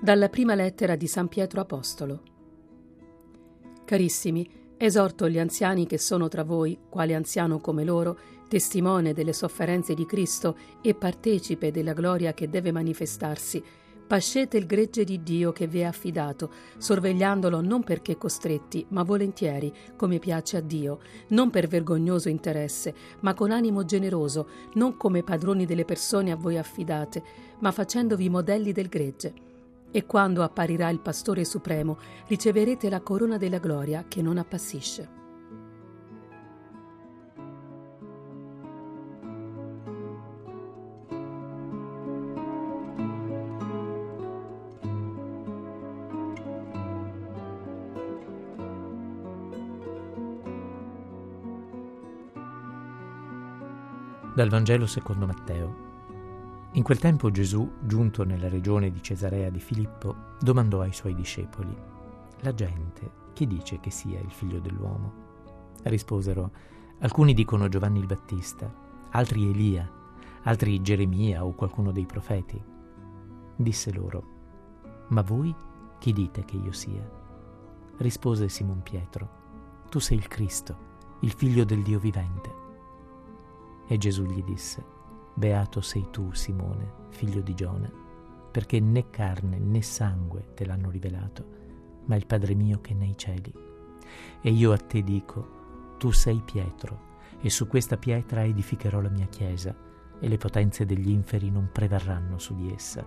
Dalla prima lettera di San Pietro Apostolo. Carissimi, esorto gli anziani che sono tra voi, quale anziano come loro, testimone delle sofferenze di Cristo e partecipe della gloria che deve manifestarsi, pascete il gregge di Dio che vi è affidato, sorvegliandolo non perché costretti, ma volentieri, come piace a Dio, non per vergognoso interesse, ma con animo generoso, non come padroni delle persone a voi affidate, ma facendovi modelli del gregge e quando apparirà il Pastore Supremo, riceverete la corona della gloria che non appassisce. Dal Vangelo secondo Matteo. In quel tempo Gesù, giunto nella regione di Cesarea di Filippo, domandò ai suoi discepoli, La gente, chi dice che sia il figlio dell'uomo? Risposero, alcuni dicono Giovanni il Battista, altri Elia, altri Geremia o qualcuno dei profeti. Disse loro, Ma voi chi dite che io sia? Rispose Simon Pietro, Tu sei il Cristo, il figlio del Dio vivente. E Gesù gli disse, Beato sei tu, Simone, figlio di Giona, perché né carne né sangue te l'hanno rivelato, ma il Padre mio che è nei cieli. E io a te dico, tu sei Pietro, e su questa pietra edificherò la mia chiesa, e le potenze degli inferi non prevarranno su di essa.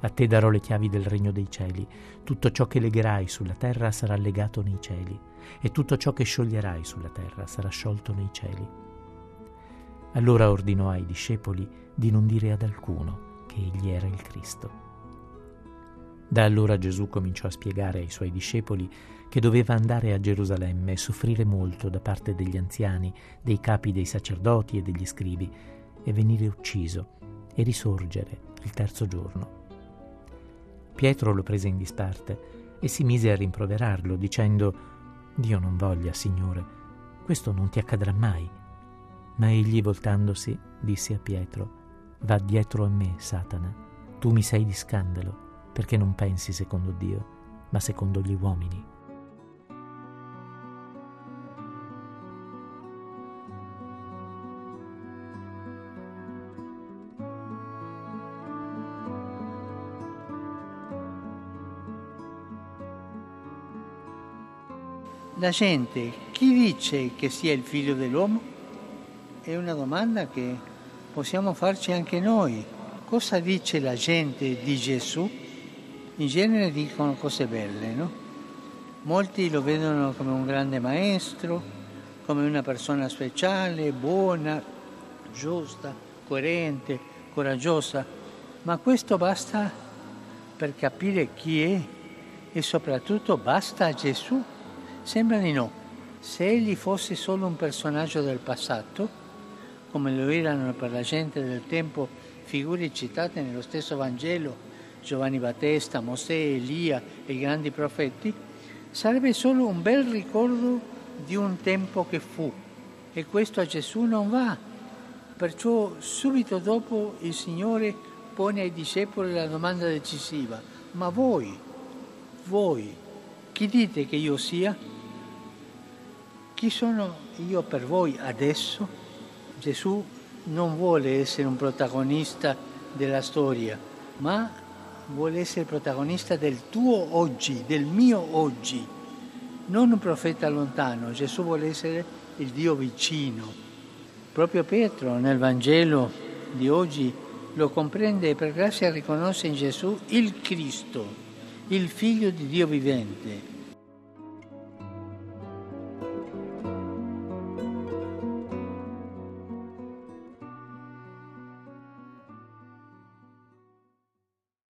A te darò le chiavi del regno dei cieli. Tutto ciò che legherai sulla terra sarà legato nei cieli, e tutto ciò che scioglierai sulla terra sarà sciolto nei cieli. Allora ordinò ai discepoli di non dire ad alcuno che egli era il Cristo. Da allora Gesù cominciò a spiegare ai suoi discepoli che doveva andare a Gerusalemme e soffrire molto da parte degli anziani, dei capi dei sacerdoti e degli scribi, e venire ucciso e risorgere il terzo giorno. Pietro lo prese in disparte e si mise a rimproverarlo, dicendo Dio non voglia, Signore, questo non ti accadrà mai. Ma egli voltandosi disse a Pietro, Va dietro a me, Satana, tu mi sei di scandalo, perché non pensi secondo Dio, ma secondo gli uomini. La gente, chi dice che sia il figlio dell'uomo? È una domanda che possiamo farci anche noi. Cosa dice la gente di Gesù? In genere dicono cose belle, no? Molti lo vedono come un grande maestro, come una persona speciale, buona, giusta, coerente, coraggiosa, ma questo basta per capire chi è e soprattutto basta a Gesù? Sembra di no. Se egli fosse solo un personaggio del passato, come lo erano per la gente del tempo figure citate nello stesso Vangelo, Giovanni Battista, Mosè, Elia e i grandi profeti, sarebbe solo un bel ricordo di un tempo che fu e questo a Gesù non va. Perciò subito dopo il Signore pone ai discepoli la domanda decisiva, ma voi, voi, chi dite che io sia? Chi sono io per voi adesso? Gesù non vuole essere un protagonista della storia, ma vuole essere protagonista del tuo oggi, del mio oggi. Non un profeta lontano, Gesù vuole essere il Dio vicino. Proprio Pietro nel Vangelo di oggi lo comprende e per grazia riconosce in Gesù il Cristo, il figlio di Dio vivente